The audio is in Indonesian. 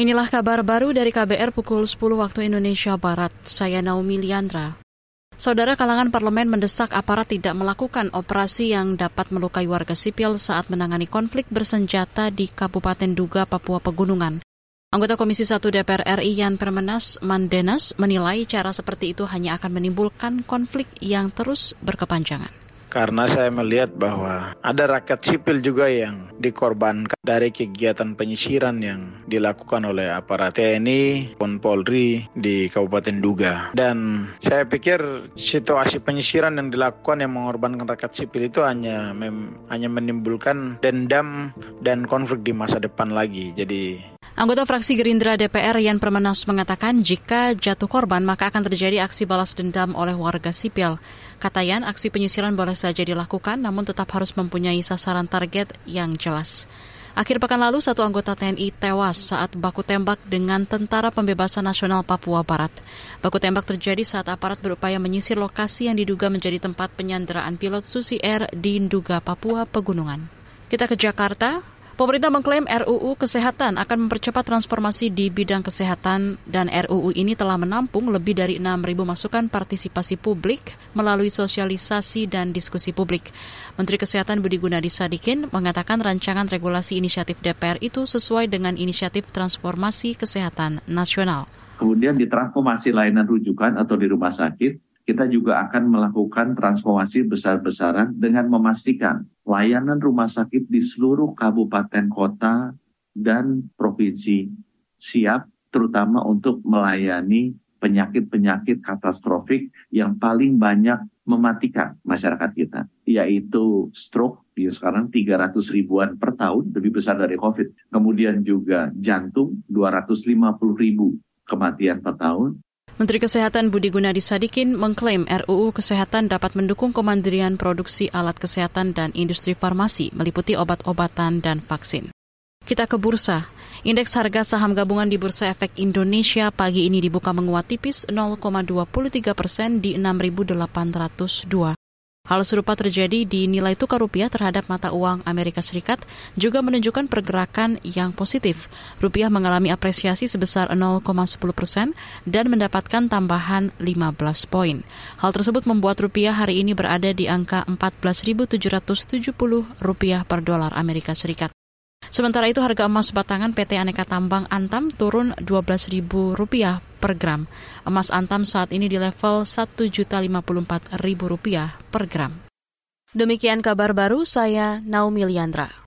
Inilah kabar baru dari KBR pukul 10 waktu Indonesia Barat. Saya Naomi Liandra. Saudara kalangan parlemen mendesak aparat tidak melakukan operasi yang dapat melukai warga sipil saat menangani konflik bersenjata di Kabupaten Duga, Papua Pegunungan. Anggota Komisi 1 DPR RI Yan Permenas Mandenas menilai cara seperti itu hanya akan menimbulkan konflik yang terus berkepanjangan karena saya melihat bahwa ada rakyat sipil juga yang dikorbankan dari kegiatan penyisiran yang dilakukan oleh aparat TNI pun Polri di Kabupaten Duga. Dan saya pikir situasi penyisiran yang dilakukan yang mengorbankan rakyat sipil itu hanya mem hanya menimbulkan dendam dan konflik di masa depan lagi. Jadi Anggota fraksi Gerindra DPR Yan Permenas mengatakan jika jatuh korban maka akan terjadi aksi balas dendam oleh warga sipil. Kata Yan, aksi penyisiran boleh saja dilakukan namun tetap harus mempunyai sasaran target yang jelas. Akhir pekan lalu, satu anggota TNI tewas saat baku tembak dengan Tentara Pembebasan Nasional Papua Barat. Baku tembak terjadi saat aparat berupaya menyisir lokasi yang diduga menjadi tempat penyanderaan pilot Susi Air di Nduga, Papua Pegunungan. Kita ke Jakarta. Pemerintah mengklaim RUU Kesehatan akan mempercepat transformasi di bidang kesehatan dan RUU ini telah menampung lebih dari 6.000 masukan partisipasi publik melalui sosialisasi dan diskusi publik. Menteri Kesehatan Budi Gunadi Sadikin mengatakan rancangan regulasi inisiatif DPR itu sesuai dengan inisiatif transformasi kesehatan nasional. Kemudian di transformasi layanan rujukan atau di rumah sakit, kita juga akan melakukan transformasi besar-besaran dengan memastikan layanan rumah sakit di seluruh kabupaten kota dan provinsi siap terutama untuk melayani penyakit-penyakit katastrofik yang paling banyak mematikan masyarakat kita, yaitu stroke, di sekarang 300 ribuan per tahun, lebih besar dari COVID. Kemudian juga jantung, 250 ribu kematian per tahun. Menteri Kesehatan Budi Gunadi Sadikin mengklaim RUU Kesehatan dapat mendukung kemandirian produksi alat kesehatan dan industri farmasi, meliputi obat-obatan dan vaksin. Kita ke bursa. Indeks harga saham gabungan di Bursa Efek Indonesia pagi ini dibuka menguat tipis 0,23 persen di 6.802. Hal serupa terjadi di nilai tukar rupiah terhadap mata uang Amerika Serikat juga menunjukkan pergerakan yang positif. Rupiah mengalami apresiasi sebesar 0,10 persen dan mendapatkan tambahan 15 poin. Hal tersebut membuat rupiah hari ini berada di angka 14.770 rupiah per dolar Amerika Serikat. Sementara itu harga emas batangan PT Aneka Tambang Antam turun Rp12.000 per gram. Emas Antam saat ini di level Rp1.054.000 per gram. Demikian kabar baru saya Naomi Liandra.